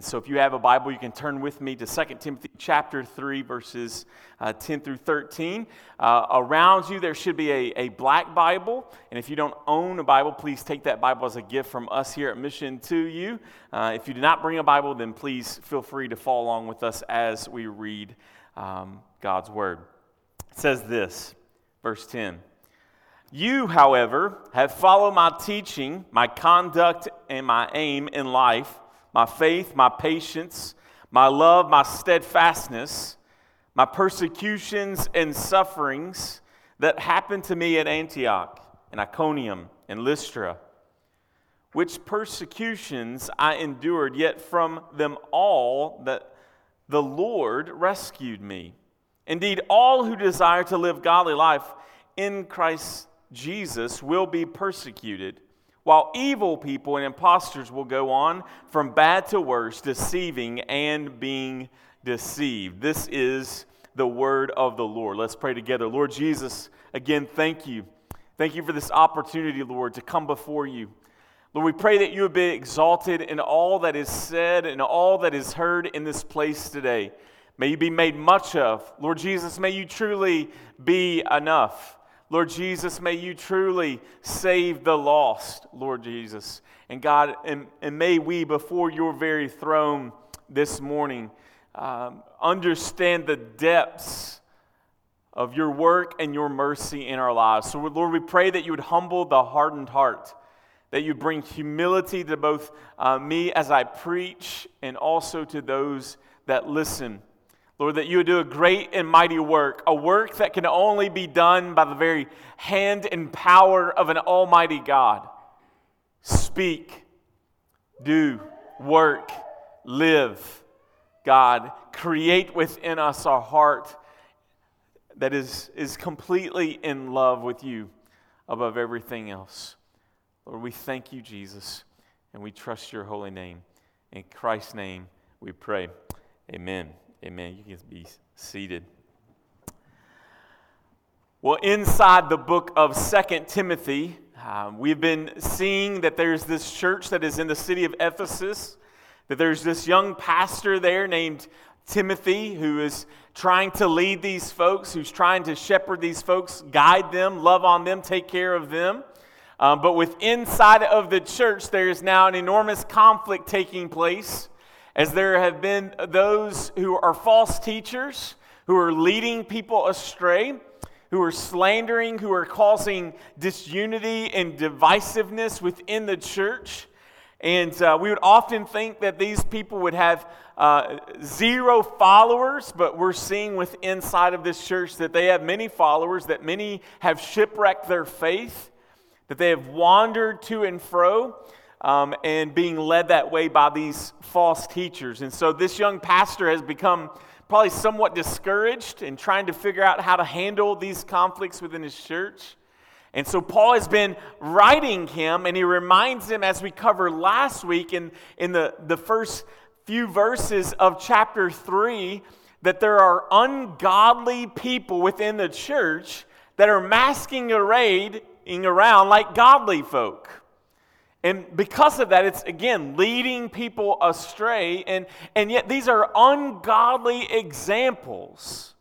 And so if you have a Bible, you can turn with me to 2 Timothy chapter 3, verses uh, 10 through 13. Uh, around you, there should be a, a black Bible. And if you don't own a Bible, please take that Bible as a gift from us here at Mission to you. Uh, if you do not bring a Bible, then please feel free to follow along with us as we read um, God's Word. It says this, verse 10. You, however, have followed my teaching, my conduct, and my aim in life my faith, my patience, my love, my steadfastness, my persecutions and sufferings that happened to me at Antioch and Iconium and Lystra, which persecutions I endured, yet from them all that the Lord rescued me. Indeed, all who desire to live godly life in Christ Jesus will be persecuted while evil people and impostors will go on from bad to worse, deceiving and being deceived. This is the word of the Lord. Let's pray together. Lord Jesus, again, thank you. Thank you for this opportunity, Lord, to come before you. Lord, we pray that you would be exalted in all that is said and all that is heard in this place today. May you be made much of. Lord Jesus, may you truly be enough. Lord Jesus, may you truly save the lost, Lord Jesus. And God, and, and may we, before your very throne this morning, um, understand the depths of your work and your mercy in our lives. So, Lord, we pray that you would humble the hardened heart, that you bring humility to both uh, me as I preach and also to those that listen. Lord, that you would do a great and mighty work, a work that can only be done by the very hand and power of an almighty God. Speak, do, work, live. God, create within us a heart that is, is completely in love with you above everything else. Lord, we thank you, Jesus, and we trust your holy name. In Christ's name we pray. Amen. Amen. You can be seated. Well, inside the book of Second Timothy, um, we've been seeing that there's this church that is in the city of Ephesus, that there's this young pastor there named Timothy who is trying to lead these folks, who's trying to shepherd these folks, guide them, love on them, take care of them. Um, but with inside of the church, there is now an enormous conflict taking place as there have been those who are false teachers, who are leading people astray, who are slandering, who are causing disunity and divisiveness within the church. And uh, we would often think that these people would have uh, zero followers, but we're seeing with inside of this church that they have many followers, that many have shipwrecked their faith, that they have wandered to and fro um, and being led that way by these false teachers. And so this young pastor has become probably somewhat discouraged in trying to figure out how to handle these conflicts within his church. And so Paul has been writing him, and he reminds him, as we covered last week in, in the, the first few verses of chapter 3, that there are ungodly people within the church that are masking around like godly folk. And because of that, it's again leading people astray. And, and yet, these are ungodly examples.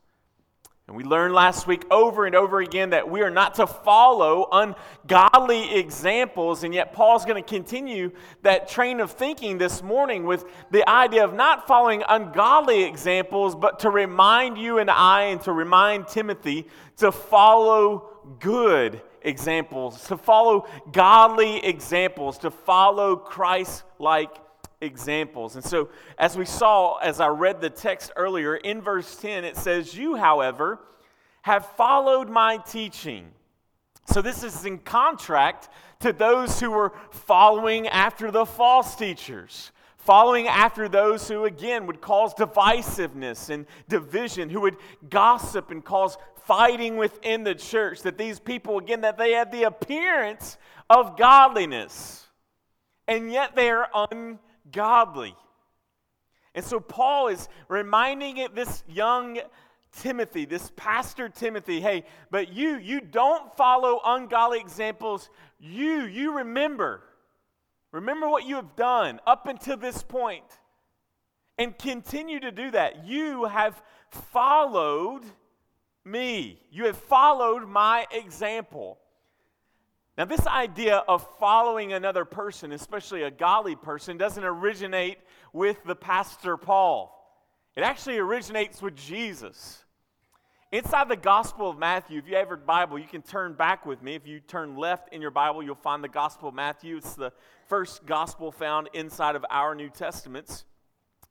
And we learned last week over and over again that we are not to follow ungodly examples. And yet, Paul's going to continue that train of thinking this morning with the idea of not following ungodly examples, but to remind you and I and to remind Timothy to follow good examples, to follow godly examples, to follow Christ like examples. And so, as we saw, as I read the text earlier, in verse 10, it says, You, however, have followed my teaching. So, this is in contract to those who were following after the false teachers following after those who, again, would cause divisiveness and division, who would gossip and cause fighting within the church. That these people, again, that they had the appearance of godliness, and yet they are ungodly. And so Paul is reminding it, this young Timothy, this pastor Timothy, hey, but you, you don't follow ungodly examples. You, you remember Remember what you have done up until this point. and continue to do that. You have followed me, you have followed my example. Now, this idea of following another person, especially a godly person, doesn't originate with the Pastor Paul. It actually originates with Jesus. Inside the Gospel of Matthew, if you have your Bible, you can turn back with me. If you turn left in your Bible, you'll find the Gospel of Matthew. It's the first gospel found inside of our New Testaments.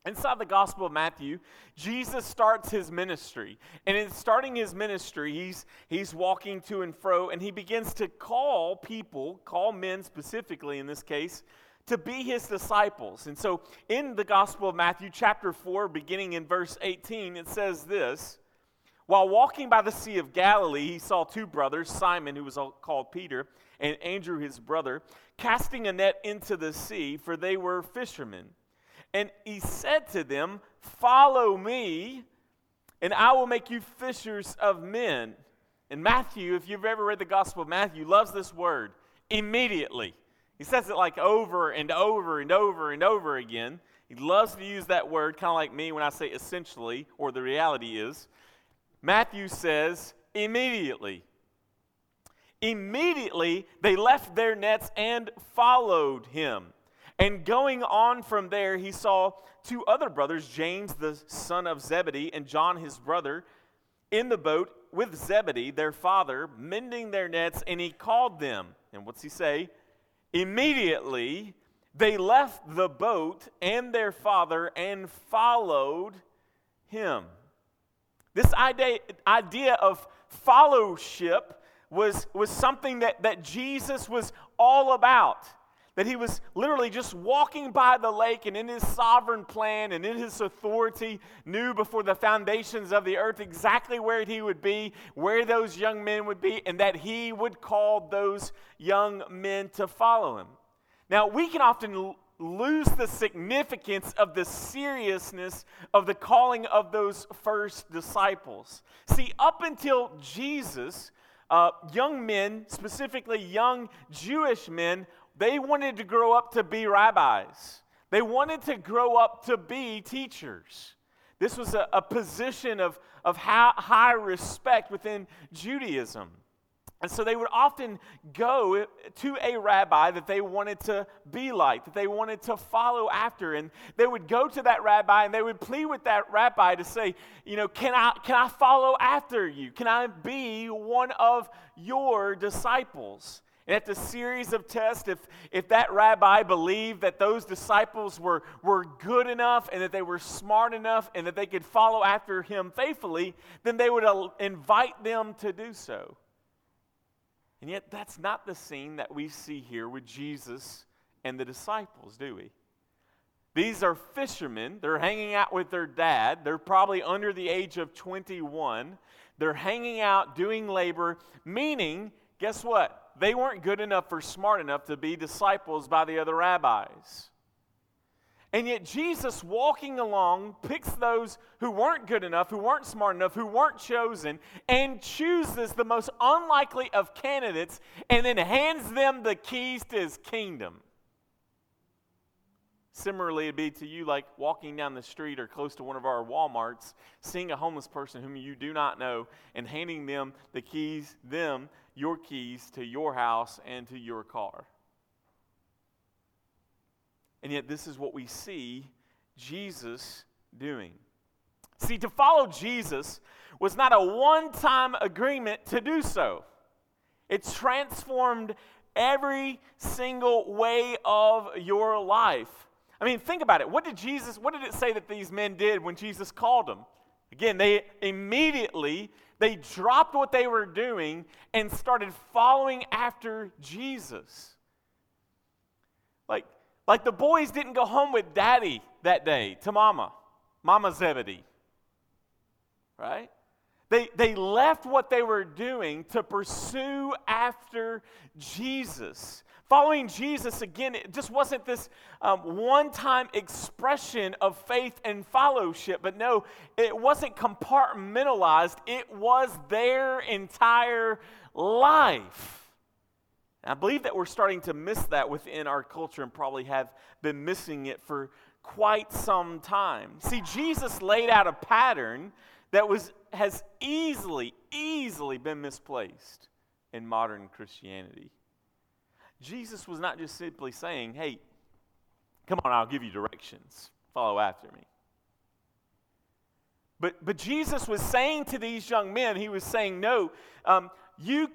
Inside the Gospel of Matthew, Jesus starts his ministry. And in starting his ministry, he's, he's walking to and fro, and he begins to call people, call men specifically in this case, to be his disciples. And so in the Gospel of Matthew, chapter 4, beginning in verse 18, it says this While walking by the Sea of Galilee, he saw two brothers, Simon, who was called Peter, and Andrew, his brother, casting a net into the sea, for they were fishermen. And he said to them, Follow me, and I will make you fishers of men. And Matthew, if you've ever read the Gospel of Matthew, loves this word immediately. He says it like over and over and over and over again. He loves to use that word, kind of like me when I say essentially, or the reality is. Matthew says immediately. Immediately, they left their nets and followed him. And going on from there, he saw two other brothers, James, the son of Zebedee, and John, his brother, in the boat with Zebedee, their father, mending their nets, and he called them. And what's he say? Immediately they left the boat and their father and followed him. This idea, of fellowship was, was something that, that Jesus was all about that he was literally just walking by the lake and in his sovereign plan and in his authority knew before the foundations of the earth exactly where he would be, where those young men would be, and that he would call those young men to follow him. Now, we can often lose the significance of the seriousness of the calling of those first disciples. See, up until Jesus, uh, young men, specifically young Jewish men, they wanted to grow up to be rabbis, they wanted to grow up to be teachers. This was a, a position of, of high, high respect within Judaism. And so they would often go to a rabbi that they wanted to be like, that they wanted to follow after. And they would go to that rabbi and they would plead with that rabbi to say, you know, can I, can I follow after you? Can I be one of your disciples? And at the series of tests, if, if that rabbi believed that those disciples were, were good enough and that they were smart enough and that they could follow after him faithfully, then they would uh, invite them to do so. And yet, that's not the scene that we see here with Jesus and the disciples, do we? These are fishermen. They're hanging out with their dad. They're probably under the age of 21. They're hanging out doing labor, meaning, guess what? they weren't good enough or smart enough to be disciples by the other rabbis. And yet, Jesus walking along picks those who weren't good enough, who weren't smart enough, who weren't chosen, and chooses the most unlikely of candidates and then hands them the keys to his kingdom. Similarly, it'd be to you like walking down the street or close to one of our Walmarts, seeing a homeless person whom you do not know, and handing them the keys, them your keys to your house and to your car. And yet, this is what we see Jesus doing. See, to follow Jesus was not a one time agreement to do so, it transformed every single way of your life. I mean, think about it. What did Jesus, what did it say that these men did when Jesus called them? Again, they immediately they dropped what they were doing and started following after Jesus. Like, like the boys didn't go home with daddy that day to mama, Mama Zebedee. Right? They, they left what they were doing to pursue after Jesus. Following Jesus, again, it just wasn't this um, one time expression of faith and fellowship, but no, it wasn't compartmentalized, it was their entire life. I believe that we're starting to miss that within our culture and probably have been missing it for quite some time. See, Jesus laid out a pattern that was, has easily, easily been misplaced in modern Christianity. Jesus was not just simply saying, hey, come on, I'll give you directions, follow after me. But, but Jesus was saying to these young men, he was saying, no, um, you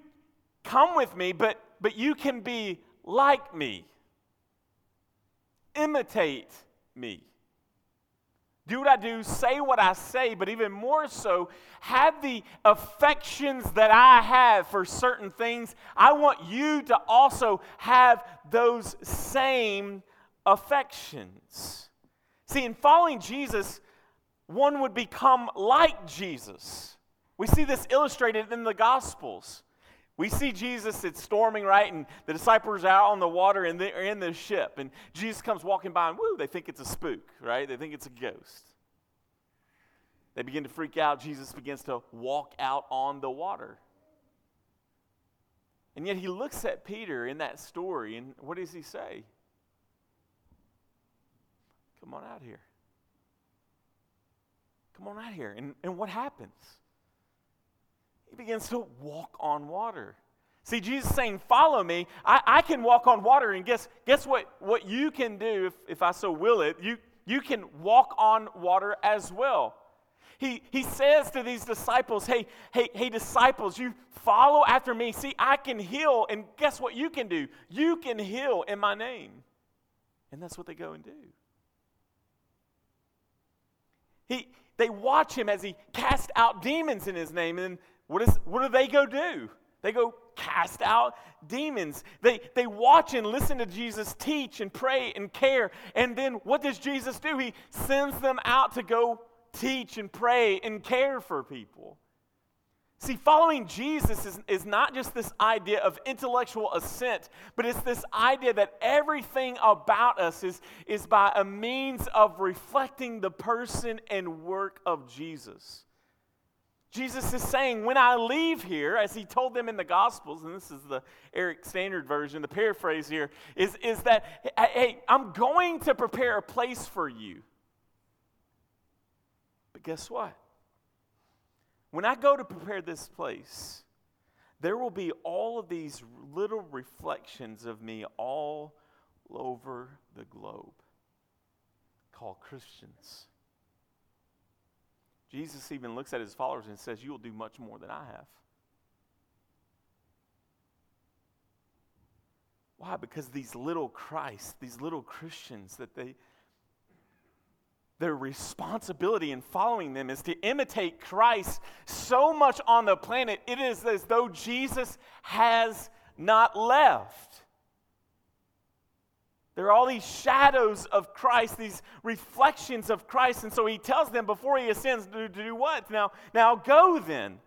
come with me, but, but you can be like me. Imitate me. Do what I do, say what I say, but even more so, have the affections that I have for certain things. I want you to also have those same affections. See, in following Jesus, one would become like Jesus. We see this illustrated in the Gospels. We see Jesus, it's storming, right? And the disciples are out on the water and they're in the ship. And Jesus comes walking by and woo, they think it's a spook, right? They think it's a ghost. They begin to freak out. Jesus begins to walk out on the water. And yet he looks at Peter in that story, and what does he say? Come on out here. Come on out here. And, and what happens? He begins to walk on water. See, Jesus saying, Follow me. I, I can walk on water. And guess, guess what, what you can do, if, if I so will it? You, you can walk on water as well. He, he says to these disciples, hey, hey, hey, disciples, you follow after me. See, I can heal. And guess what you can do? You can heal in my name. And that's what they go and do. He, they watch him as he cast out demons in his name. And what, is, what do they go do? They go cast out demons. They, they watch and listen to Jesus teach and pray and care. And then what does Jesus do? He sends them out to go teach and pray and care for people. See, following Jesus is, is not just this idea of intellectual assent, but it's this idea that everything about us is, is by a means of reflecting the person and work of Jesus. Jesus is saying, when I leave here, as he told them in the Gospels, and this is the Eric Standard version, the paraphrase here, is, is that, hey, I'm going to prepare a place for you. But guess what? When I go to prepare this place, there will be all of these little reflections of me all over the globe called Christians. Jesus even looks at his followers and says, You will do much more than I have. Why? Because these little Christ, these little Christians, that they, their responsibility in following them is to imitate Christ so much on the planet, it is as though Jesus has not left. There are all these shadows of Christ, these reflections of Christ. And so he tells them before he ascends to, to do what? Now, now go then.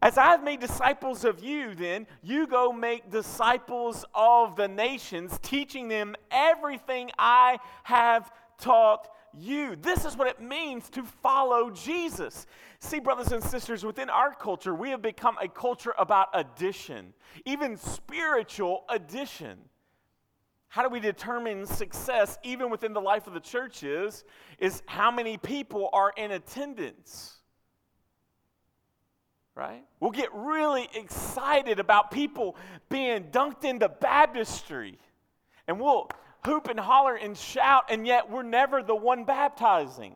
As I've made disciples of you, then, you go make disciples of the nations, teaching them everything I have taught you. This is what it means to follow Jesus. See, brothers and sisters, within our culture, we have become a culture about addition, even spiritual addition. How do we determine success even within the life of the church is, is how many people are in attendance. Right? We'll get really excited about people being dunked into baptistry. And we'll hoop and holler and shout, and yet we're never the one baptizing.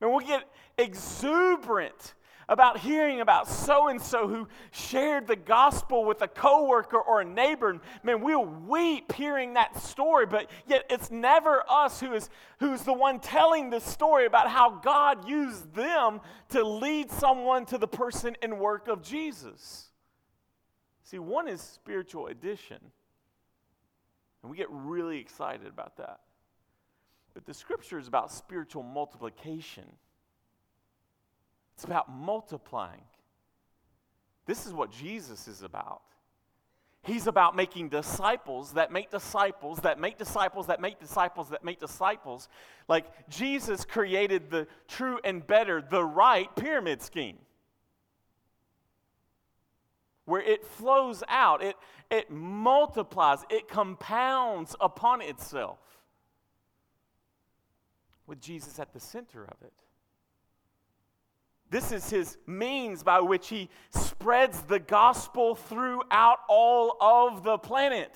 And we'll get exuberant about hearing about so and so who shared the gospel with a coworker or a neighbor. Man, we'll weep hearing that story, but yet it's never us who is who's the one telling the story about how God used them to lead someone to the person and work of Jesus. See, one is spiritual addition. And we get really excited about that. But the scripture is about spiritual multiplication. It's about multiplying. This is what Jesus is about. He's about making disciples that make disciples that make disciples that make disciples that make disciples. Like Jesus created the true and better, the right pyramid scheme. Where it flows out, it, it multiplies, it compounds upon itself. with Jesus at the center of it. This is his means by which he spreads the gospel throughout all of the planet.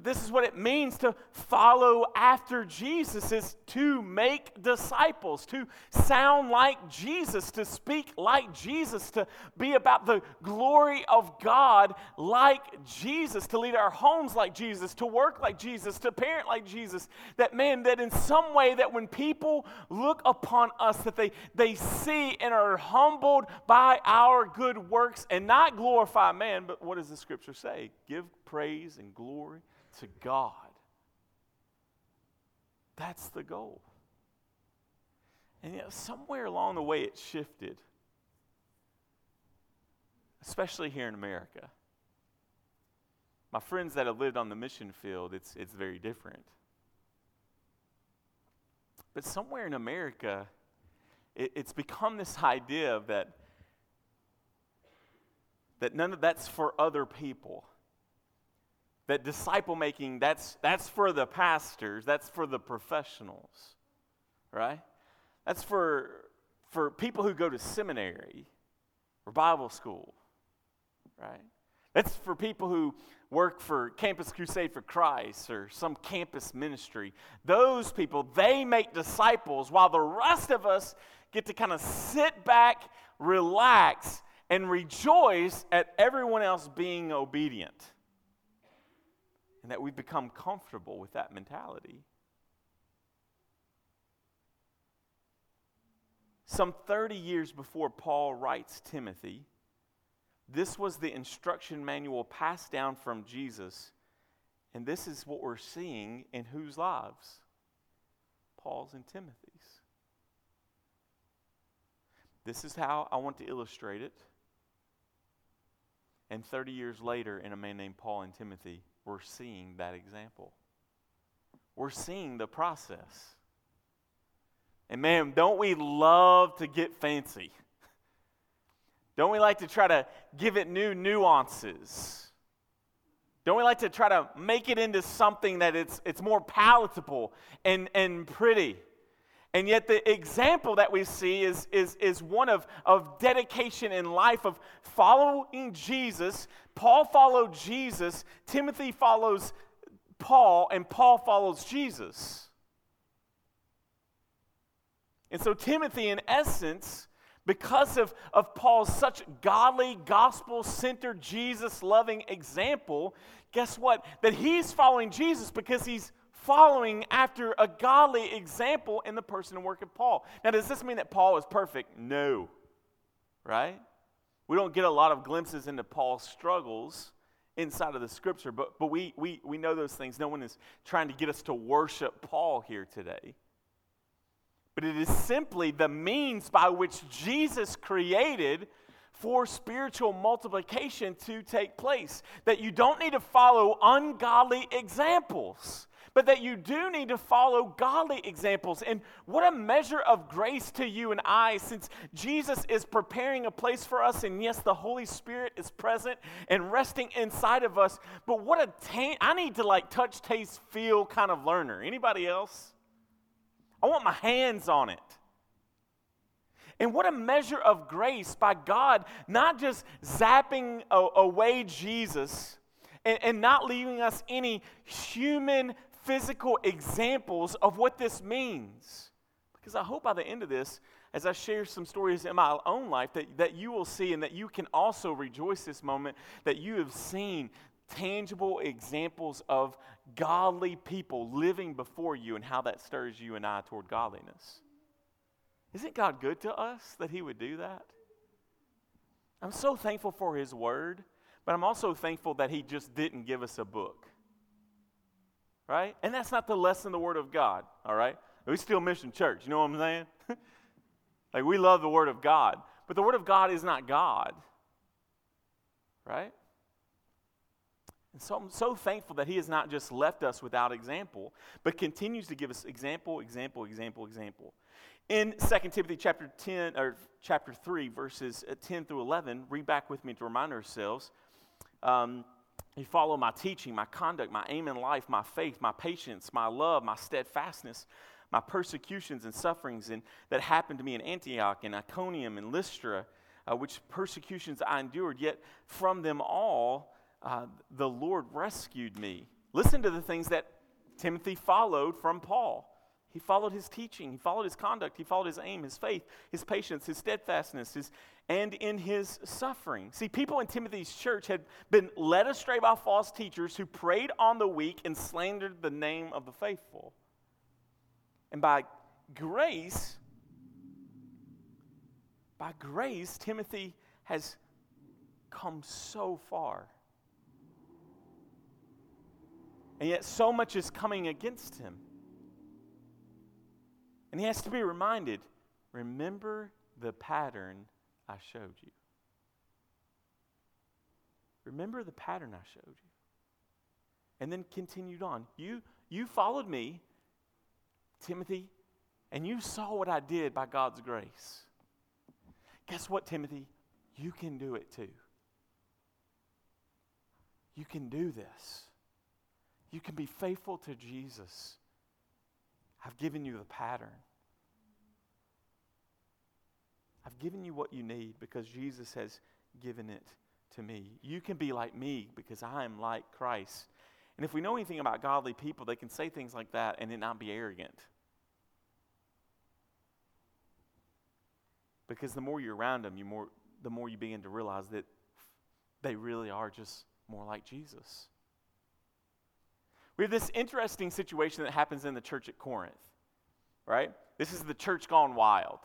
This is what it means to follow after Jesus is to make disciples, to sound like Jesus, to speak like Jesus, to be about the glory of God like Jesus, to lead our homes like Jesus, to work like Jesus, to parent like Jesus. That man, that in some way that when people look upon us, that they, they see and are humbled by our good works and not glorify man, but what does the scripture say? Give praise and glory to God. That's the goal. And know, somewhere along the way it shifted, especially here in America. My friends that have lived on the mission field, it's, it's very different. But somewhere in America, it, it's become this idea that, that none of that's for other people that disciple making that's that's for the pastors that's for the professionals right? That's for for people who go to seminary or bible school right? That's for people who work for campus crusade for christ or some campus ministry. Those people they make disciples while the rest of us get to kind of sit back relax and rejoice at everyone else being obedient and that we've become comfortable with that mentality. Some 30 years before Paul writes Timothy, this was the instruction manual passed down from Jesus, and this is what we're seeing in whose lives? Paul's and Timothy's. This is how I want to illustrate it. And 30 years later, in a man named Paul and Timothy, we're seeing that example. We're seeing the process. And man, don't we love to get fancy? Don't we like to try to give it new nuances? Don't we like to try to make it into something that it's, it's more palatable and, and pretty? And yet, the example that we see is, is, is one of, of dedication in life, of following Jesus. Paul followed Jesus, Timothy follows Paul, and Paul follows Jesus. And so, Timothy, in essence, because of, of Paul's such godly, gospel centered, Jesus loving example, guess what? That he's following Jesus because he's following after a godly example in the person and work of Paul. Now, does this mean that Paul is perfect? No. Right? We don't get a lot of glimpses into Paul's struggles inside of the scripture, but, but we, we, we know those things. No one is trying to get us to worship Paul here today. But it is simply the means by which Jesus created for spiritual multiplication to take place. That you don't need to follow ungodly examples but that you do need to follow godly examples. And what a measure of grace to you and I, since Jesus is preparing a place for us, and yes, the Holy Spirit is present and resting inside of us. But what a ta- I need to like touch, taste, feel kind of learner. Anybody else? I want my hands on it. And what a measure of grace by God, not just zapping away Jesus and, and, not leaving us any human physical examples of what this means. Because I hope by the end of this, as I share some stories in my own life, that, that you will see and that you can also rejoice this moment that you have seen tangible examples of godly people living before you and how that stirs you and I toward godliness. Isn't God good to us that He would do that? I'm so thankful for His Word, but I'm also thankful that He just didn't give us a book right? And that's not the lesson the Word of God, all right? We still mission church, you know what I'm saying? like we love the Word of God, but the Word of God is not God, right? And so I'm so thankful that He has not just left us without example, but continues to give us example, example, example, example. In 2 Timothy chapter 10 or chapter 3, verses uh, 10 through 11, read back with me to remind ourselves. Um, You follow my teaching, my conduct, my aim in life, my faith, my patience, my love, my steadfastness, my persecutions and sufferings and, that happened to me in Antioch and Iconium and Lystra, uh, which persecutions I endured, yet from them all uh, the Lord rescued me. Listen to the things that Timothy followed from Paul. He followed his teaching, he followed his conduct, he followed his aim, his faith, his patience, his steadfastness, his, and in his suffering. See, people in Timothy's church had been led astray by false teachers who preyed on the weak and slandered the name of the faithful. And by grace, by grace, Timothy has come so far. And yet, so much is coming against him. And he has to be reminded remember the pattern I showed you. Remember the pattern I showed you. And then continued on. You, you followed me, Timothy, and you saw what I did by God's grace. Guess what, Timothy? You can do it too. You can do this. You can be faithful to Jesus. I've given you the pattern. I've given you what you need because Jesus has given it to me. You can be like me because I am like Christ. And if we know anything about godly people, they can say things like that and it not be arrogant. Because the more you're around them, you more, the more you begin to realize that they really are just more like Jesus. We have this interesting situation that happens in the church at Corinth, right? This is the church gone wild.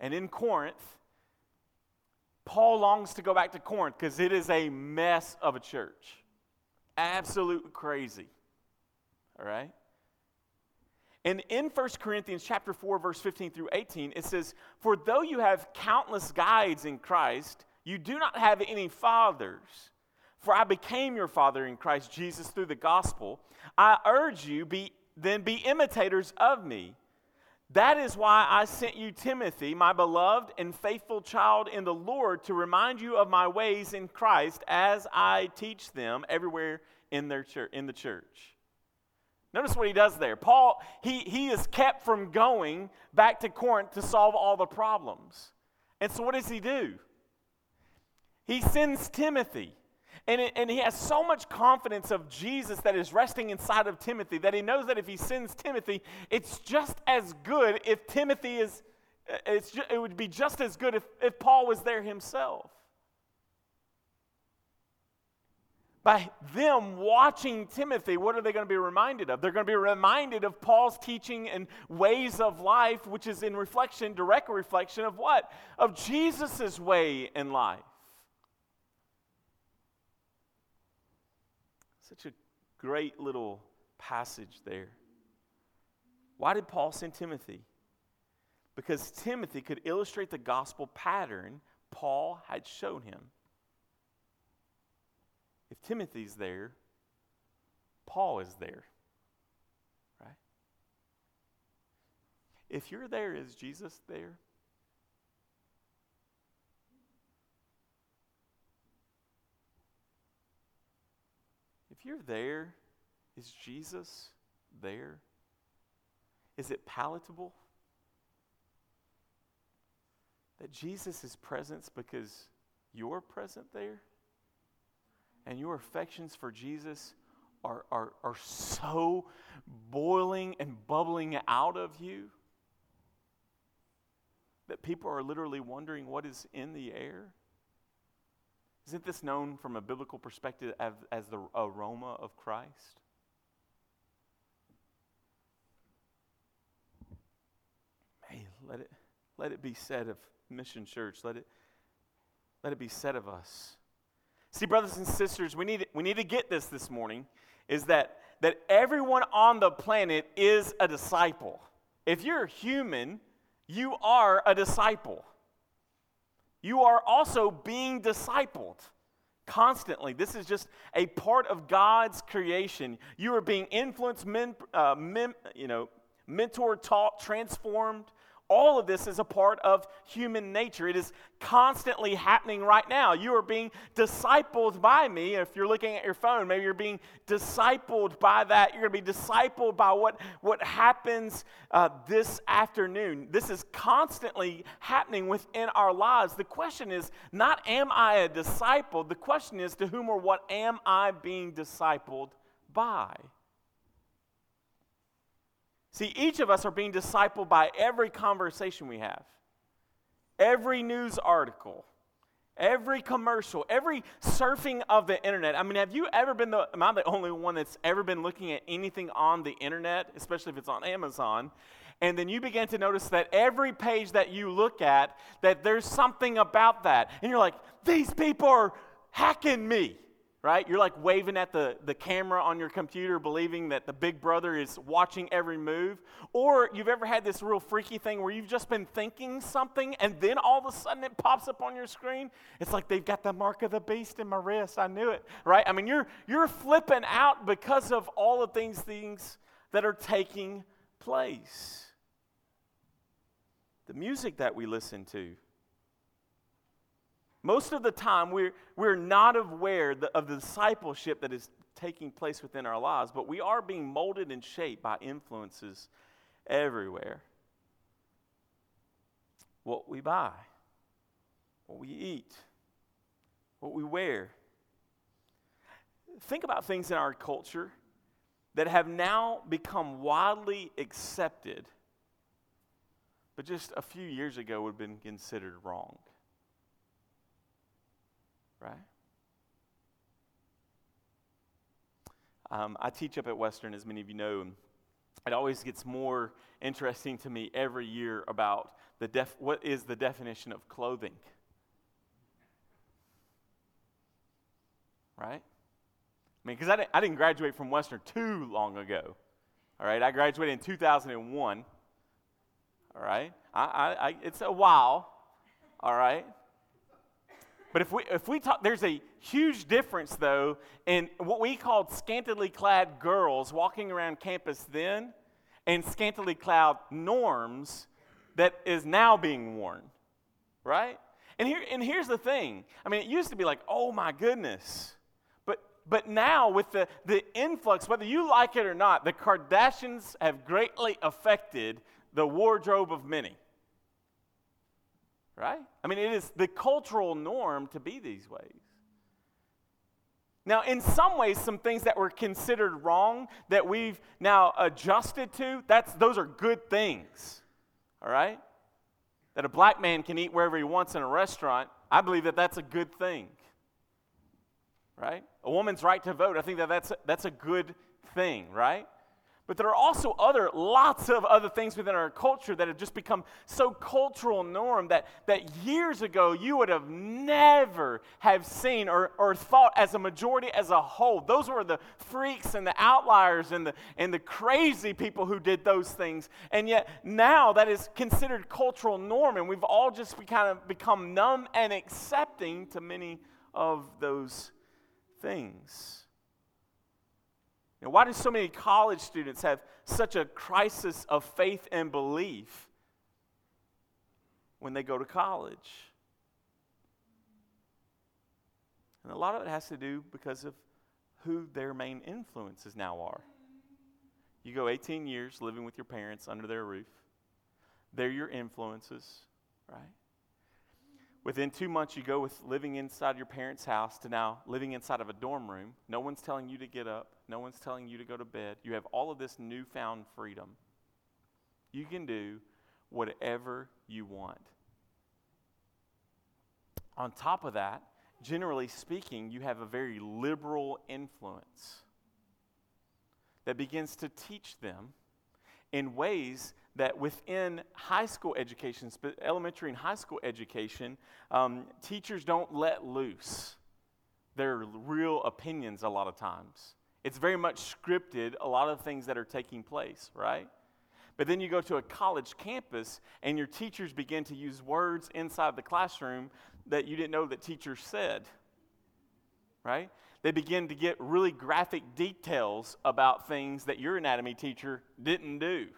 And in Corinth, Paul longs to go back to Corinth because it is a mess of a church. Absolute crazy. All right? And in 1 Corinthians chapter 4 verse 15 through 18 it says, "For though you have countless guides in Christ, you do not have any fathers. For I became your father in Christ Jesus through the gospel. I urge you be then be imitators of me." That is why I sent you Timothy, my beloved and faithful child in the Lord, to remind you of my ways in Christ as I teach them everywhere in, their church, in the church. Notice what he does there. Paul, he, he is kept from going back to Corinth to solve all the problems. And so what does he do? He sends Timothy. And, it, and he has so much confidence of Jesus that is resting inside of Timothy that he knows that if he sends Timothy, it's just as good if Timothy is, it's just, it would be just as good if, if Paul was there himself. By them watching Timothy, what are they going to be reminded of? They're going to be reminded of Paul's teaching and ways of life, which is in reflection, direct reflection of what? Of Jesus' way in life. Such a great little passage there. Why did Paul send Timothy? Because Timothy could illustrate the gospel pattern Paul had shown him. If Timothy's there, Paul is there. Right? If you're there, is Jesus there? If you're there, is Jesus there? Is it palatable? That Jesus is present because you're present there? And your affections for Jesus are, are, are so boiling and bubbling out of you that people are literally wondering what is in the air? Isn't this known from a biblical perspective as, as the aroma of Christ? Hey, let it, let it be said of Mission Church. Let it, let it be said of us. See, brothers and sisters, we need, we need to get this this morning is that, that everyone on the planet is a disciple. If you're human, you are a disciple you are also being discipled constantly. This is just a part of God's creation. You are being influenced, men, uh, men, you know, mentored, taught, transformed all of this is a part of human nature. It is constantly happening right now. You are being discipled by me. If you're looking at your phone, maybe you're being discipled by that. You're going to be discipled by what, what happens uh, this afternoon. This is constantly happening within our lives. The question is not, am I a disciple? The question is, to whom or what am I being discipled by? See, each of us are being discipled by every conversation we have, every news article, every commercial, every surfing of the internet. I mean, have you ever been the, am I the only one that's ever been looking at anything on the internet, especially if it's on Amazon? And then you begin to notice that every page that you look at, that there's something about that. And you're like, these people are hacking me right? You're like waving at the, the camera on your computer, believing that the big brother is watching every move. Or you've ever had this real freaky thing where you've just been thinking something and then all of a sudden it pops up on your screen. It's like they've got the mark of the beast in my wrist. I knew it, right? I mean, you're, you're flipping out because of all of these things that are taking place. The music that we listen to, most of the time, we're, we're not aware of the discipleship that is taking place within our lives, but we are being molded and shaped by influences everywhere. What we buy, what we eat, what we wear. Think about things in our culture that have now become widely accepted, but just a few years ago would have been considered wrong right? Um, I teach up at Western, as many of you know, it always gets more interesting to me every year about the def- what is the definition of clothing. Right? I mean, because I, didn't, I didn't graduate from Western too long ago. All right, I graduated in 2001. All right, I, I, I, it's a while. All right, but if we, if we talk, there's a huge difference, though, in what we called scantily clad girls walking around campus then and scantily clad norms that is now being worn, right? And, here, and here's the thing I mean, it used to be like, oh my goodness. But, but now, with the, the influx, whether you like it or not, the Kardashians have greatly affected the wardrobe of many right? I mean, it is the cultural norm to be these ways. Now, in some ways, some things that were considered wrong that we've now adjusted to, that's, those are good things, all right? That a black man can eat wherever he wants in a restaurant, I believe that that's a good thing, right? A woman's right to vote, I think that that's, that's a good thing, right? But there are also other, lots of other things within our culture that have just become so cultural norm that, that years ago you would have never have seen or, or thought as a majority as a whole. Those were the freaks and the outliers and the, and the crazy people who did those things. And yet now that is considered cultural norm and we've all just kind of become numb and accepting to many of those things. Now, why do so many college students have such a crisis of faith and belief when they go to college? And a lot of it has to do because of who their main influences now are. You go 18 years living with your parents under their roof, they're your influences, right? Within two months, you go with living inside your parents' house to now living inside of a dorm room. No one's telling you to get up, no one's telling you to go to bed. You have all of this newfound freedom. You can do whatever you want. On top of that, generally speaking, you have a very liberal influence that begins to teach them in ways that within high school education, elementary and high school education, um, teachers don't let loose their real opinions a lot of times. It's very much scripted, a lot of things that are taking place, right? But then you go to a college campus and your teachers begin to use words inside the classroom that you didn't know that teachers said, right? They begin to get really graphic details about things that your anatomy teacher didn't do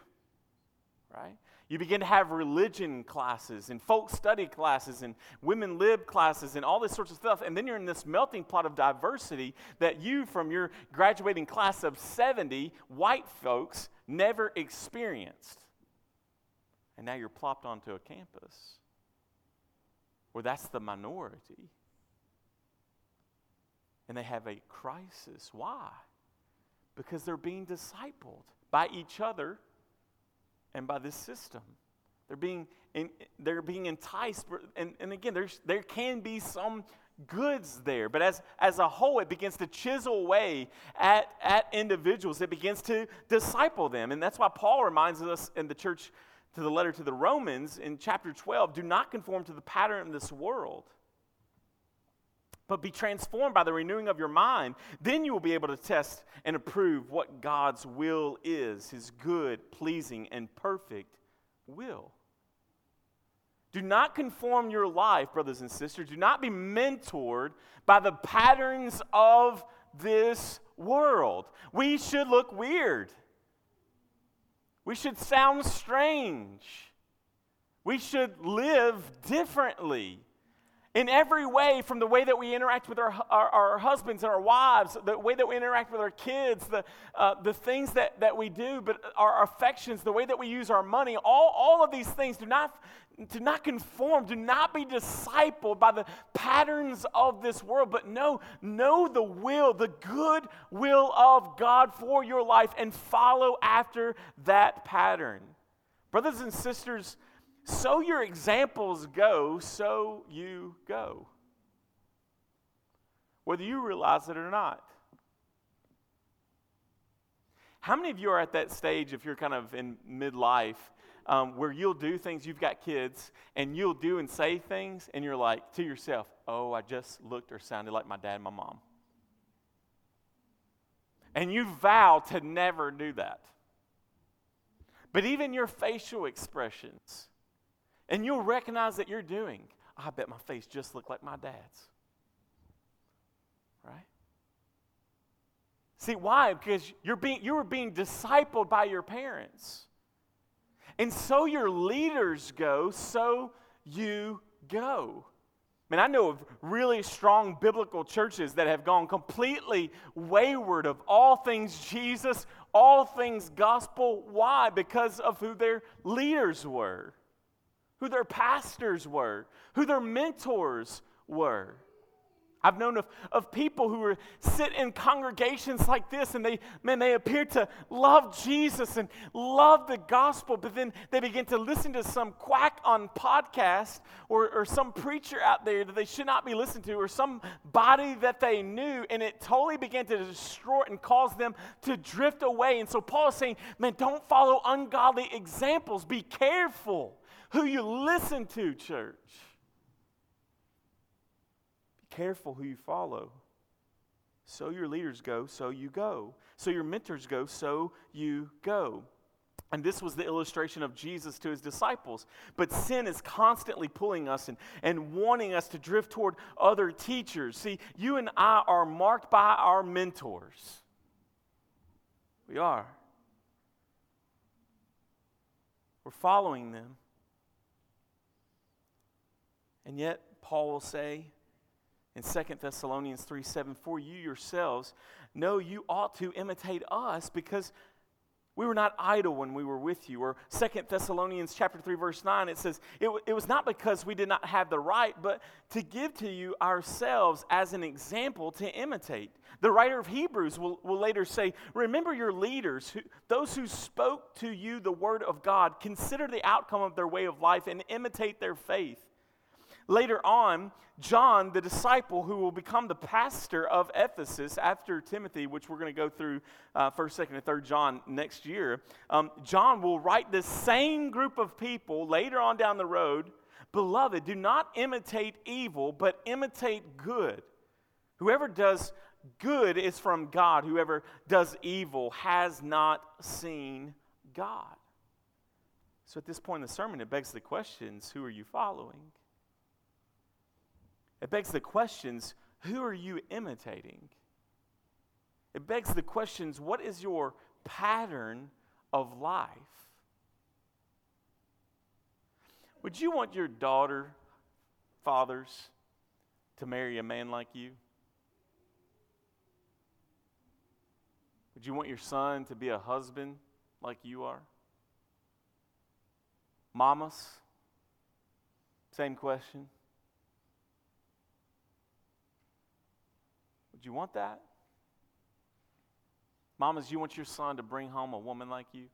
right? You begin to have religion classes and folk study classes and women lib classes and all this sorts of stuff. And then you're in this melting pot of diversity that you, from your graduating class of 70 white folks, never experienced. And now you're plopped onto a campus where that's the minority. And they have a crisis. Why? Because they're being discipled by each other and by this system. They're being, in, they're being enticed. And, and again, there's, there can be some goods there. But as, as a whole, it begins to chisel away at, at individuals. It begins to disciple them. And that's why Paul reminds us in the church, to the letter to the Romans in chapter 12 do not conform to the pattern of this world but be transformed by the renewing of your mind. Then you will be able to test and approve what God's will is, his good, pleasing, and perfect will. Do not conform your life, brothers and sisters. Do not be mentored by the patterns of this world. We should look weird. We should sound strange. We should live differently in every way from the way that we interact with our, our, our, husbands and our wives, the way that we interact with our kids, the, uh, the things that, that we do, but our affections, the way that we use our money, all, all of these things do not, do not conform, do not be discipled by the patterns of this world, but know, know the will, the good will of God for your life and follow after that pattern. Brothers and sisters, so your examples go, so you go. Whether you realize it or not. How many of you are at that stage, if you're kind of in midlife, um, where you'll do things, you've got kids, and you'll do and say things, and you're like to yourself, oh, I just looked or sounded like my dad and my mom. And you vow to never do that. But even your facial expressions, and you'll recognize that you're doing. I bet my face just looked like my dad's. Right? See, why? Because you're being, you were being discipled by your parents. And so your leaders go, so you go. I mean, I know of really strong biblical churches that have gone completely wayward of all things Jesus, all things gospel. Why? Because of who their leaders were who their pastors were, who their mentors were. I've known of, of people who were sit in congregations like this and they, man, they appear to love Jesus and love the gospel, but then they begin to listen to some quack on podcast or, or some preacher out there that they should not be listening to or somebody that they knew, and it totally began to destroy and cause them to drift away. And so Paul is saying, man, don't follow ungodly examples. Be careful who you listen to, church. Be careful who you follow. So your leaders go, so you go. So your mentors go, so you go. And this was the illustration of Jesus to his disciples. But sin is constantly pulling us and, and wanting us to drift toward other teachers. See, you and I are marked by our mentors. We are. We're following them. And yet, Paul will say in 2 Thessalonians 3 7, For you yourselves know you ought to imitate us because we were not idle when we were with you. Or 2 Thessalonians chapter 3, verse 9, it says, it, it was not because we did not have the right, but to give to you ourselves as an example to imitate. The writer of Hebrews will, will later say, Remember your leaders, who, those who spoke to you the word of God. Consider the outcome of their way of life and imitate their faith. Later on, John, the disciple who will become the pastor of Ephesus after Timothy, which we're going to go through uh, 1st, 2nd, and 3rd John next year, um, John will write this same group of people later on down the road Beloved, do not imitate evil, but imitate good. Whoever does good is from God. Whoever does evil has not seen God. So at this point in the sermon, it begs the questions who are you following? It begs the questions who are you imitating? It begs the questions what is your pattern of life? Would you want your daughter, fathers, to marry a man like you? Would you want your son to be a husband like you are? Mamas, same question. You want that? Mamas, you want your son to bring home a woman like you?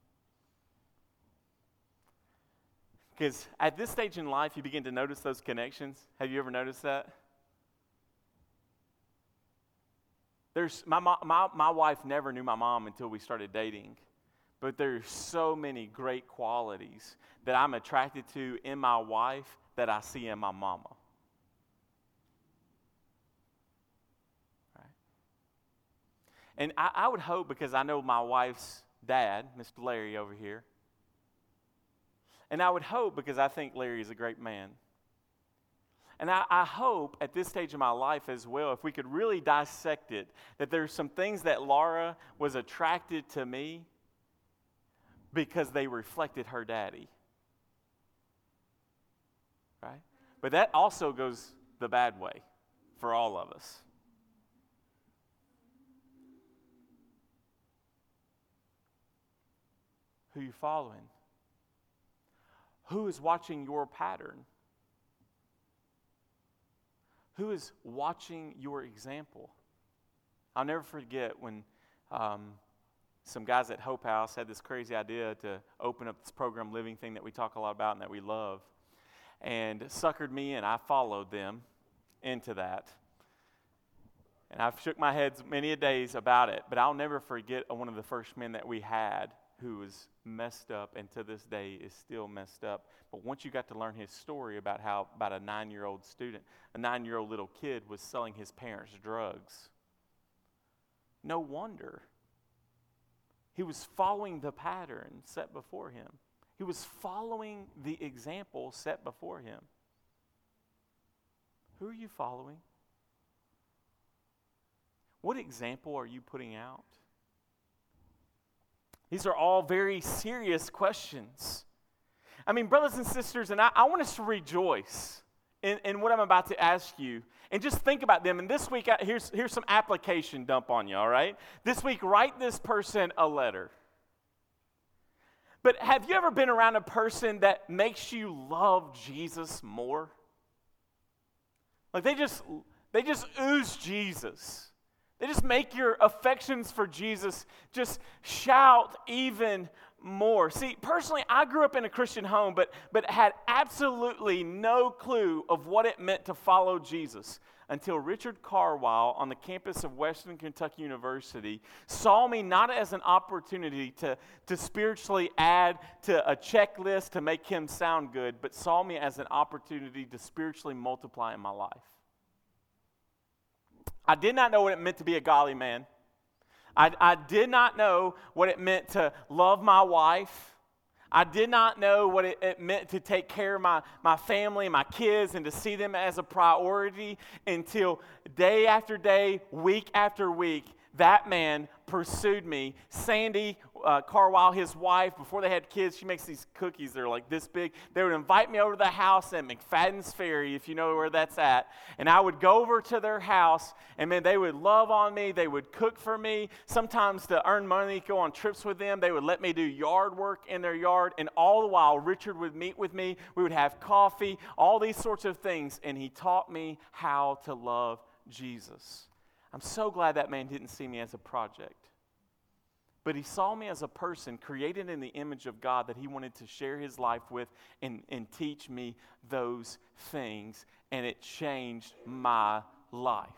Because at this stage in life, you begin to notice those connections. Have you ever noticed that? There's, my, my, my wife never knew my mom until we started dating. But there's so many great qualities that I'm attracted to in my wife that I see in my mama. And I, I would hope, because I know my wife's dad, Mr. Larry over here, and I would hope, because I think Larry is a great man, and I, I, hope at this stage of my life as well, if we could really dissect it, that there's some things that Laura was attracted to me because they reflected her daddy. Right? But that also goes the bad way for all of us. Who you following? Who is watching your pattern? Who is watching your example? I'll never forget when um, some guys at Hope House had this crazy idea to open up this program living thing that we talk a lot about and that we love, and suckered me, and I followed them into that. And I've shook my head many a days about it, but I'll never forget one of the first men that we had who was messed up and to this day is still messed up. But once you got to learn his story about how about a nine year old student, a nine year old little kid was selling his parents drugs. No wonder. He was following the pattern set before him. He was following the example set before him. Who are you following? What example are you putting out? These are all very serious questions. I mean, brothers and sisters, and I, I want us to rejoice in, in, what I'm about to ask you and just think about them. And this week, here's, here's some application dump on you, all right? This week, write this person a letter. But have you ever been around a person that makes you love Jesus more? Like they just they just ooze Jesus. They just make your affections for Jesus just shout even more. See, personally, I grew up in a Christian home, but, but had absolutely no clue of what it meant to follow Jesus until Richard Carwile on the campus of Western Kentucky University saw me not as an opportunity to, to spiritually add to a checklist to make him sound good, but saw me as an opportunity to spiritually multiply in my life. I did not know what it meant to be a godly man. I, I did not know what it meant to love my wife. I did not know what it, it, meant to take care of my, my family my kids and to see them as a priority until day after day, week after week, that man pursued me. Sandy uh, Carwile, his wife, before they had kids, she makes these cookies. They're like this big. They would invite me over to the house at McFadden's Ferry, if you know where that's at. And I would go over to their house, and man, they would love on me. They would cook for me. Sometimes to earn money, go on trips with them. They would let me do yard work in their yard. And all the while, Richard would meet with me. We would have coffee, all these sorts of things. And he taught me how to love Jesus. I'm so glad that man didn't see me as a project. But he saw me as a person created in the image of God that he wanted to share his life with and, and teach me those things. And it changed my life.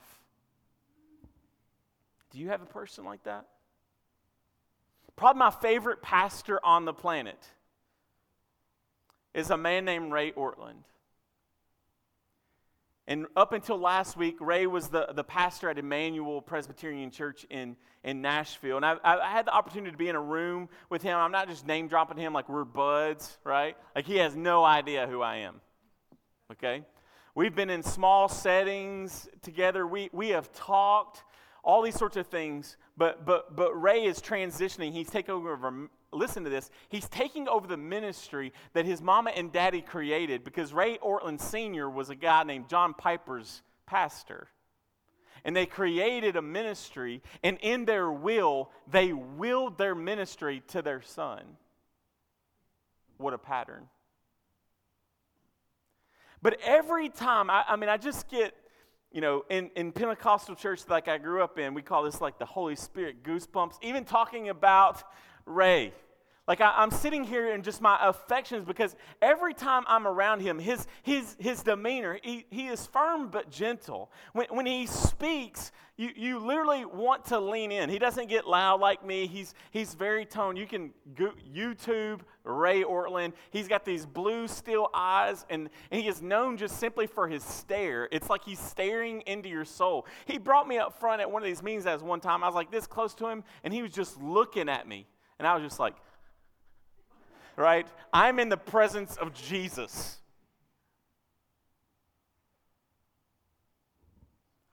Do you have a person like that? Probably my favorite pastor on the planet is a man named Ray Ortlund. And up until last week, Ray was the, the pastor at Immanuel Presbyterian Church in, in Nashville. And I, I had the opportunity to be in a room with him. I'm not just name dropping him like we're buds, right? Like he has no idea who I am. Okay? We've been in small settings together. We, we have talked, all these sorts of things. But, but, but Ray is transitioning. He's taking over listen to this, he's taking over the ministry that his mama and daddy created because Ray Ortlund Sr. was a guy named John Piper's pastor. And they created a ministry, and in their will, they willed their ministry to their son. What a pattern. But every time, I, I mean, I just get you know, in, in Pentecostal church like I grew up in, we call this like the Holy Spirit goosebumps. Even talking about Ray. Like I, am sitting here in just my affections because every time I'm around him, his, his, his demeanor, he, he is firm but gentle. When, when he speaks, you, you literally want to lean in. He doesn't get loud like me. He's, he's very toned. You can go, YouTube Ray Ortlund. He's got these blue steel eyes, and, and he is known just simply for his stare. It's like he's staring into your soul. He brought me up front at one of these meetings as one time. I was like this close to him, and he was just looking at me. And I was just like, right? I'm in the presence of Jesus.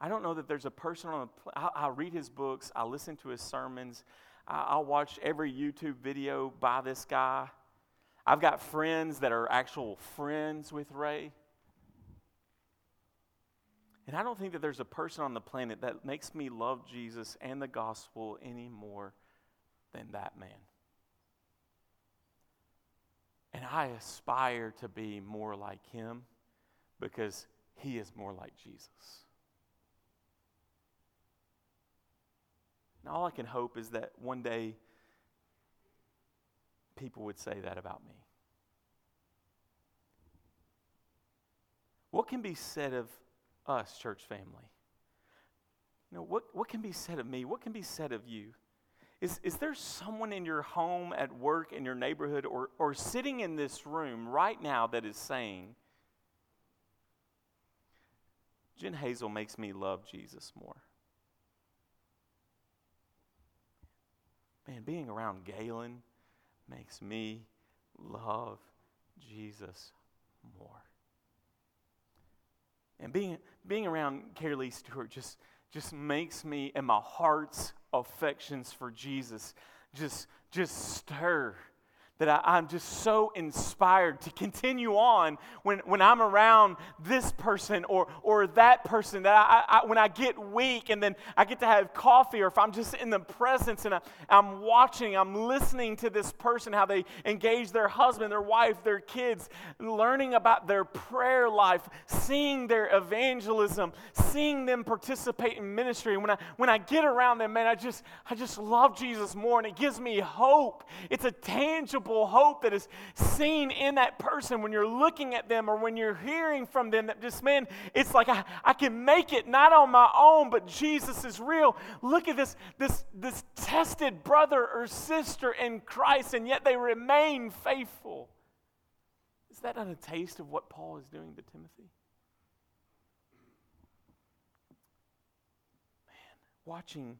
I don't know that there's a person on the. I'll, I'll read his books. I'll listen to his sermons. I'll watch every YouTube video by this guy. I've got friends that are actual friends with Ray. And I don't think that there's a person on the planet that makes me love Jesus and the gospel any more than that man. And I aspire to be more like him because he is more like Jesus. And all I can hope is that one day people would say that about me. What can be said of us, church family? You know, what, what can be said of me? What can be said of you? Is, is there someone in your home, at work, in your neighborhood, or, or sitting in this room right now that is saying, Jen Hazel makes me love Jesus more? Man, being around Galen makes me love Jesus more. And being, being around Carrie Stewart just, just makes me and my heart's affections for Jesus just, just stir that I, am just so inspired to continue on when, when I'm around this person or, or that person. That I, I, when I get weak and then I get to have coffee, or if I'm just in the presence and I, I'm watching, I'm listening to this person, how they engage their husband, their wife, their kids, learning about their prayer life, seeing their evangelism, seeing them participate in ministry. And when I, when I get around them, man, I just, I just love Jesus more and it gives me hope. It's a tangible hope that is seen in that person when you're looking at them or when you're hearing from them that just, man, it's like I, I can make it not on my own, but Jesus is real. Look at this, this, this tested brother or sister in Christ, and yet they remain faithful. Is that not a taste of what Paul is doing to Timothy? Man, watching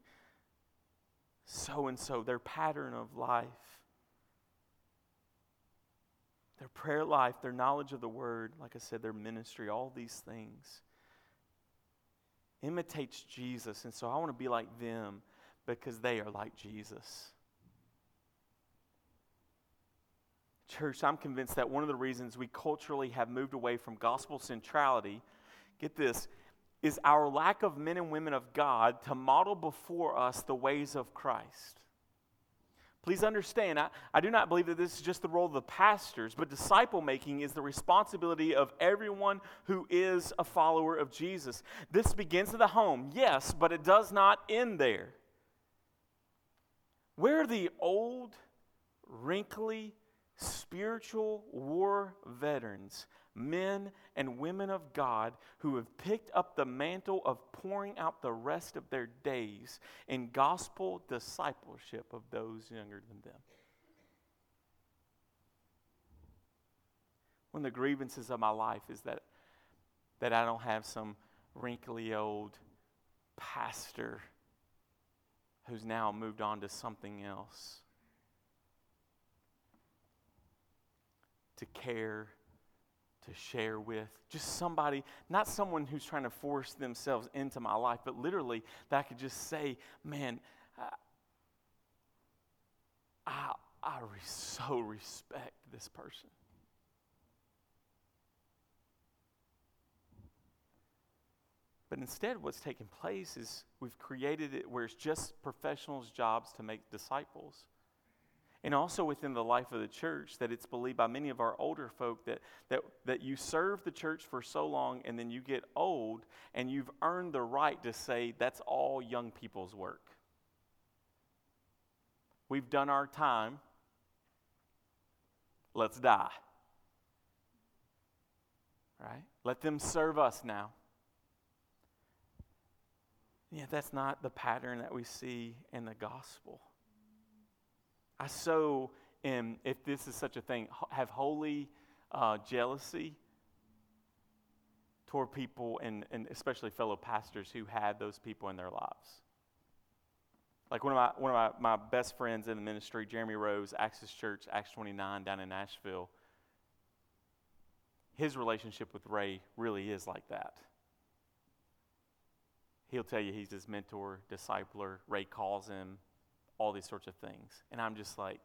so and so, their pattern of life their prayer life, their knowledge of the word, like I said, their ministry, all these things imitates Jesus. And so I want to be like them because they are like Jesus. Church, I'm convinced that one of the reasons we culturally have moved away from gospel centrality, get this, is our lack of men and women of God to model before us the ways of Christ. Please understand, I, I do not believe that this is just the role of the pastors, but disciple making is the responsibility of everyone who is a follower of Jesus. This begins at the home, yes, but it does not end there. Where are the old, wrinkly, spiritual war veterans men and women of God who have picked up the mantle of pouring out the rest of their days in gospel discipleship of those younger than them. One of the grievances of my life is that, that I don't have some wrinkly old pastor who's now moved on to something else. To care to share with. Just somebody, not someone who's trying to force themselves into my life, but literally that I could just say, man, I, I re- so respect this person. But instead, what's taking place is we've created it where it's just professionals' jobs to make disciples. And also within the life of the church, that it's believed by many of our older folk that, that, that you serve the church for so long and then you get old and you've earned the right to say that's all young people's work. We've done our time. Let's die. Right? Let them serve us now. Yeah, that's not the pattern that we see in the gospel. I so am, if this is such a thing, have holy uh, jealousy toward people and, and especially fellow pastors who had those people in their lives. Like one of my one of my, my best friends in the ministry, Jeremy Rose, Access Church, Acts 29 down in Nashville. His relationship with Ray really is like that. He'll tell you he's his mentor, discipler. Ray calls him, all these sorts of things. And I'm just like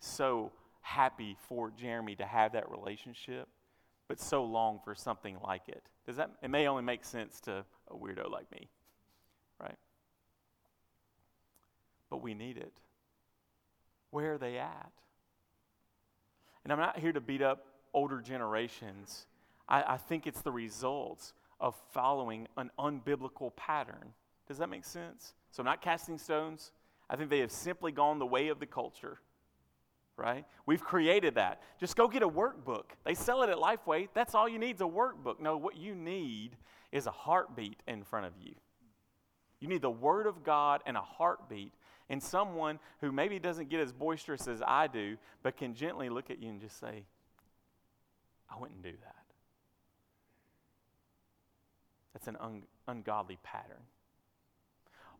so happy for Jeremy to have that relationship, but so long for something like it. Does that it may only make sense to a weirdo like me, right? But we need it. Where are they at? And I'm not here to beat up older generations. I, I think it's the results of following an unbiblical pattern. Does that make sense? So, I'm not casting stones. I think they have simply gone the way of the culture, right? We've created that. Just go get a workbook. They sell it at Lifeway. That's all you need is a workbook. No, what you need is a heartbeat in front of you. You need the Word of God and a heartbeat, and someone who maybe doesn't get as boisterous as I do, but can gently look at you and just say, I wouldn't do that. That's an un- ungodly pattern.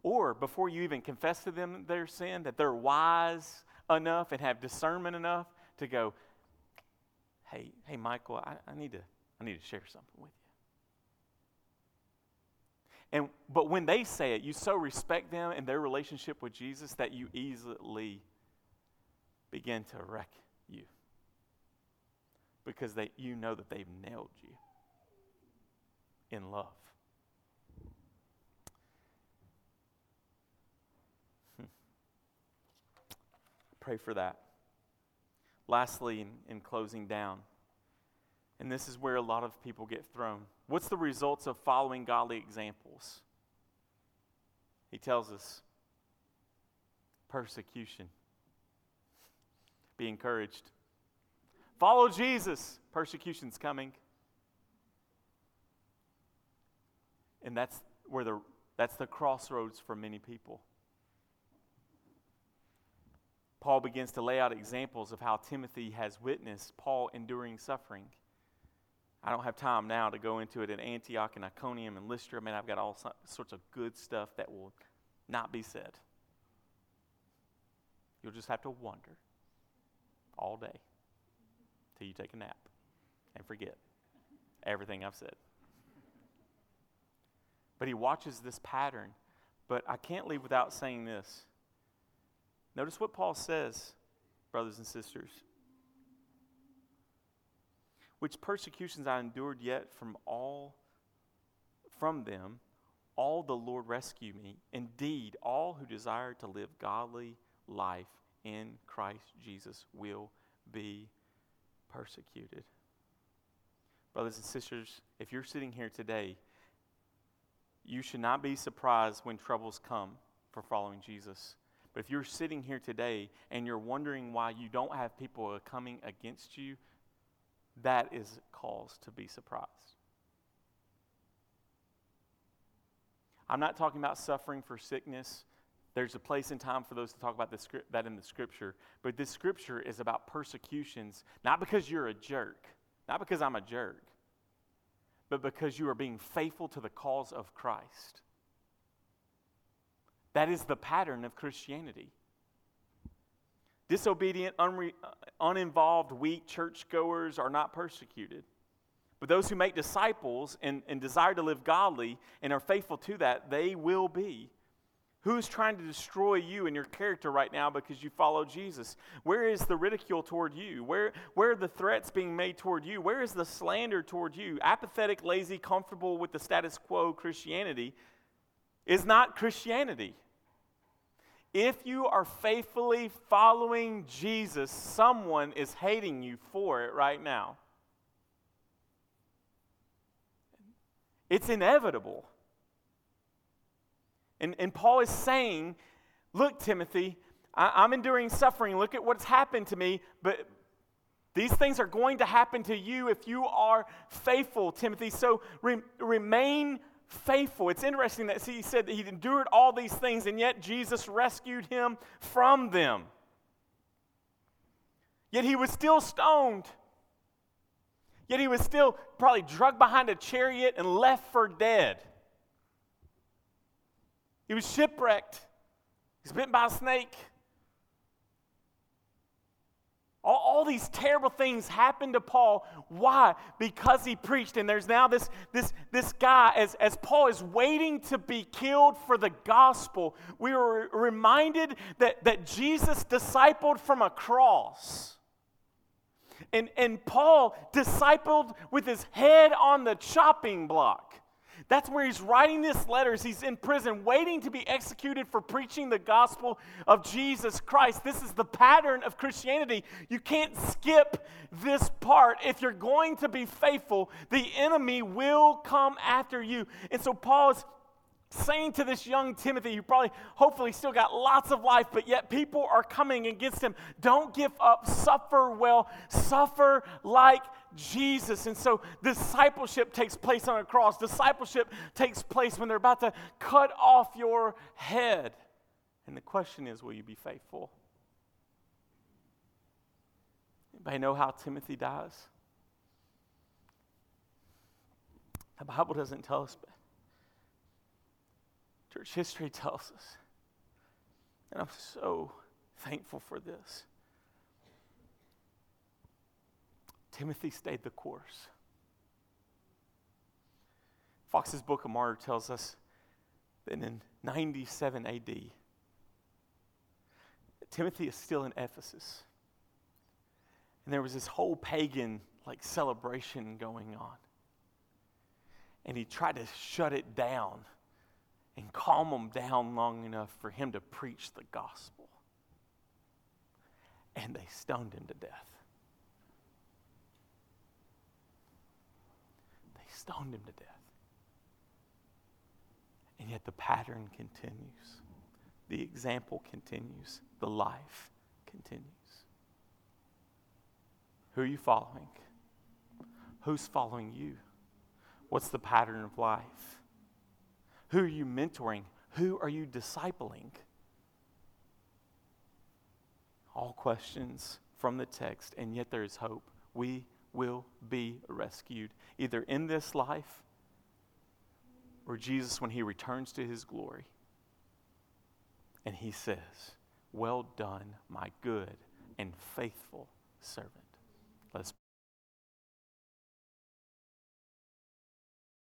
Or before you even confess to them their sin, that they're wise enough and have discernment enough to go, hey, hey, Michael, I, I need to, I need to share something with you. And but when they say it, you so respect them and their relationship with Jesus that you easily begin to wreck you because they you know that they've nailed you in love. Pray for that. Lastly, in, in closing down, and this is where a lot of people get thrown. What's the results of following godly examples? He tells us persecution. Be encouraged. Follow Jesus. Persecution's coming. And that's where the that's the crossroads for many people. Paul begins to lay out examples of how Timothy has witnessed Paul enduring suffering. I don't have time now to go into it in Antioch and Iconium and Lystra. I mean, I've got all sorts of good stuff that will not be said. You'll just have to wonder all day till you take a nap and forget everything I've said. But he watches this pattern. But I can't leave without saying this. Notice what Paul says, brothers and sisters. Which persecutions I endured yet from all from them, all the Lord rescue me. Indeed, all who desire to live godly life in Christ Jesus will be persecuted. Brothers and sisters, if you're sitting here today, you should not be surprised when troubles come for following Jesus. But if you're sitting here today and you're wondering why you don't have people coming against you, that is cause to be surprised. I'm not talking about suffering for sickness. There's a place and time for those to talk about this, that in the scripture. But this scripture is about persecutions, not because you're a jerk, not because I'm a jerk, but because you are being faithful to the cause of Christ. That is the pattern of Christianity. Disobedient, unre- uh, uninvolved, weak churchgoers are not persecuted. But those who make disciples and, and desire to live godly and are faithful to that, they will be Who's trying to destroy you and your character right now because you follow Jesus? Where is the ridicule toward you? Where, where are the threats being made toward you? Where is the slander toward you? Apathetic, lazy, comfortable with the status quo Christianity is not Christianity. If you are faithfully following Jesus, someone is hating you for it right now. It's inevitable. And, and Paul is saying, Look, Timothy, I, am enduring suffering. Look at what's happened to me, but these things are going to happen to you if you are faithful, Timothy. So re- remain faithful. It's interesting that he said that he endured all these things, and yet Jesus rescued him from them. Yet he was still stoned. Yet he was still probably drugged behind a chariot and left for dead. He was shipwrecked. He's bitten by a snake. All, all, these terrible things happened to Paul. Why? Because he preached. And there's now this, this, this guy, as, as Paul is waiting to be killed for the gospel, we were reminded that, that Jesus discipled from a cross. And, and Paul discipled with his head on the chopping block. That's where he's writing these letters. He's in prison, waiting to be executed for preaching the gospel of Jesus Christ. This is the pattern of Christianity. You can't skip this part. If you're going to be faithful, the enemy will come after you. And so Paul is saying to this young Timothy, who probably, hopefully, still got lots of life, but yet people are coming against him. Don't give up. Suffer well. Suffer like Jesus. And so discipleship takes place on a cross. Discipleship takes place when they're about to cut off your head. And the question is, will you be faithful? Anybody know how Timothy dies? The Bible doesn't tell us, but Church history tells us. And I'm so thankful for this. Timothy stayed the course. Fox's Book of Martyr tells us that in 97 AD, Timothy is still in Ephesus. And there was this whole pagan like celebration going on. And he tried to shut it down and calm them down long enough for him to preach the gospel. And they stoned him to death. They stoned him to death. And yet the pattern continues, the example continues, the life continues. Who are you following? Who's following you? What's the pattern of life? Who are you mentoring? Who are you discipling? All questions from the text, and yet there is hope. We will be rescued, either in this life or Jesus when he returns to his glory. And he says, Well done, my good and faithful servant.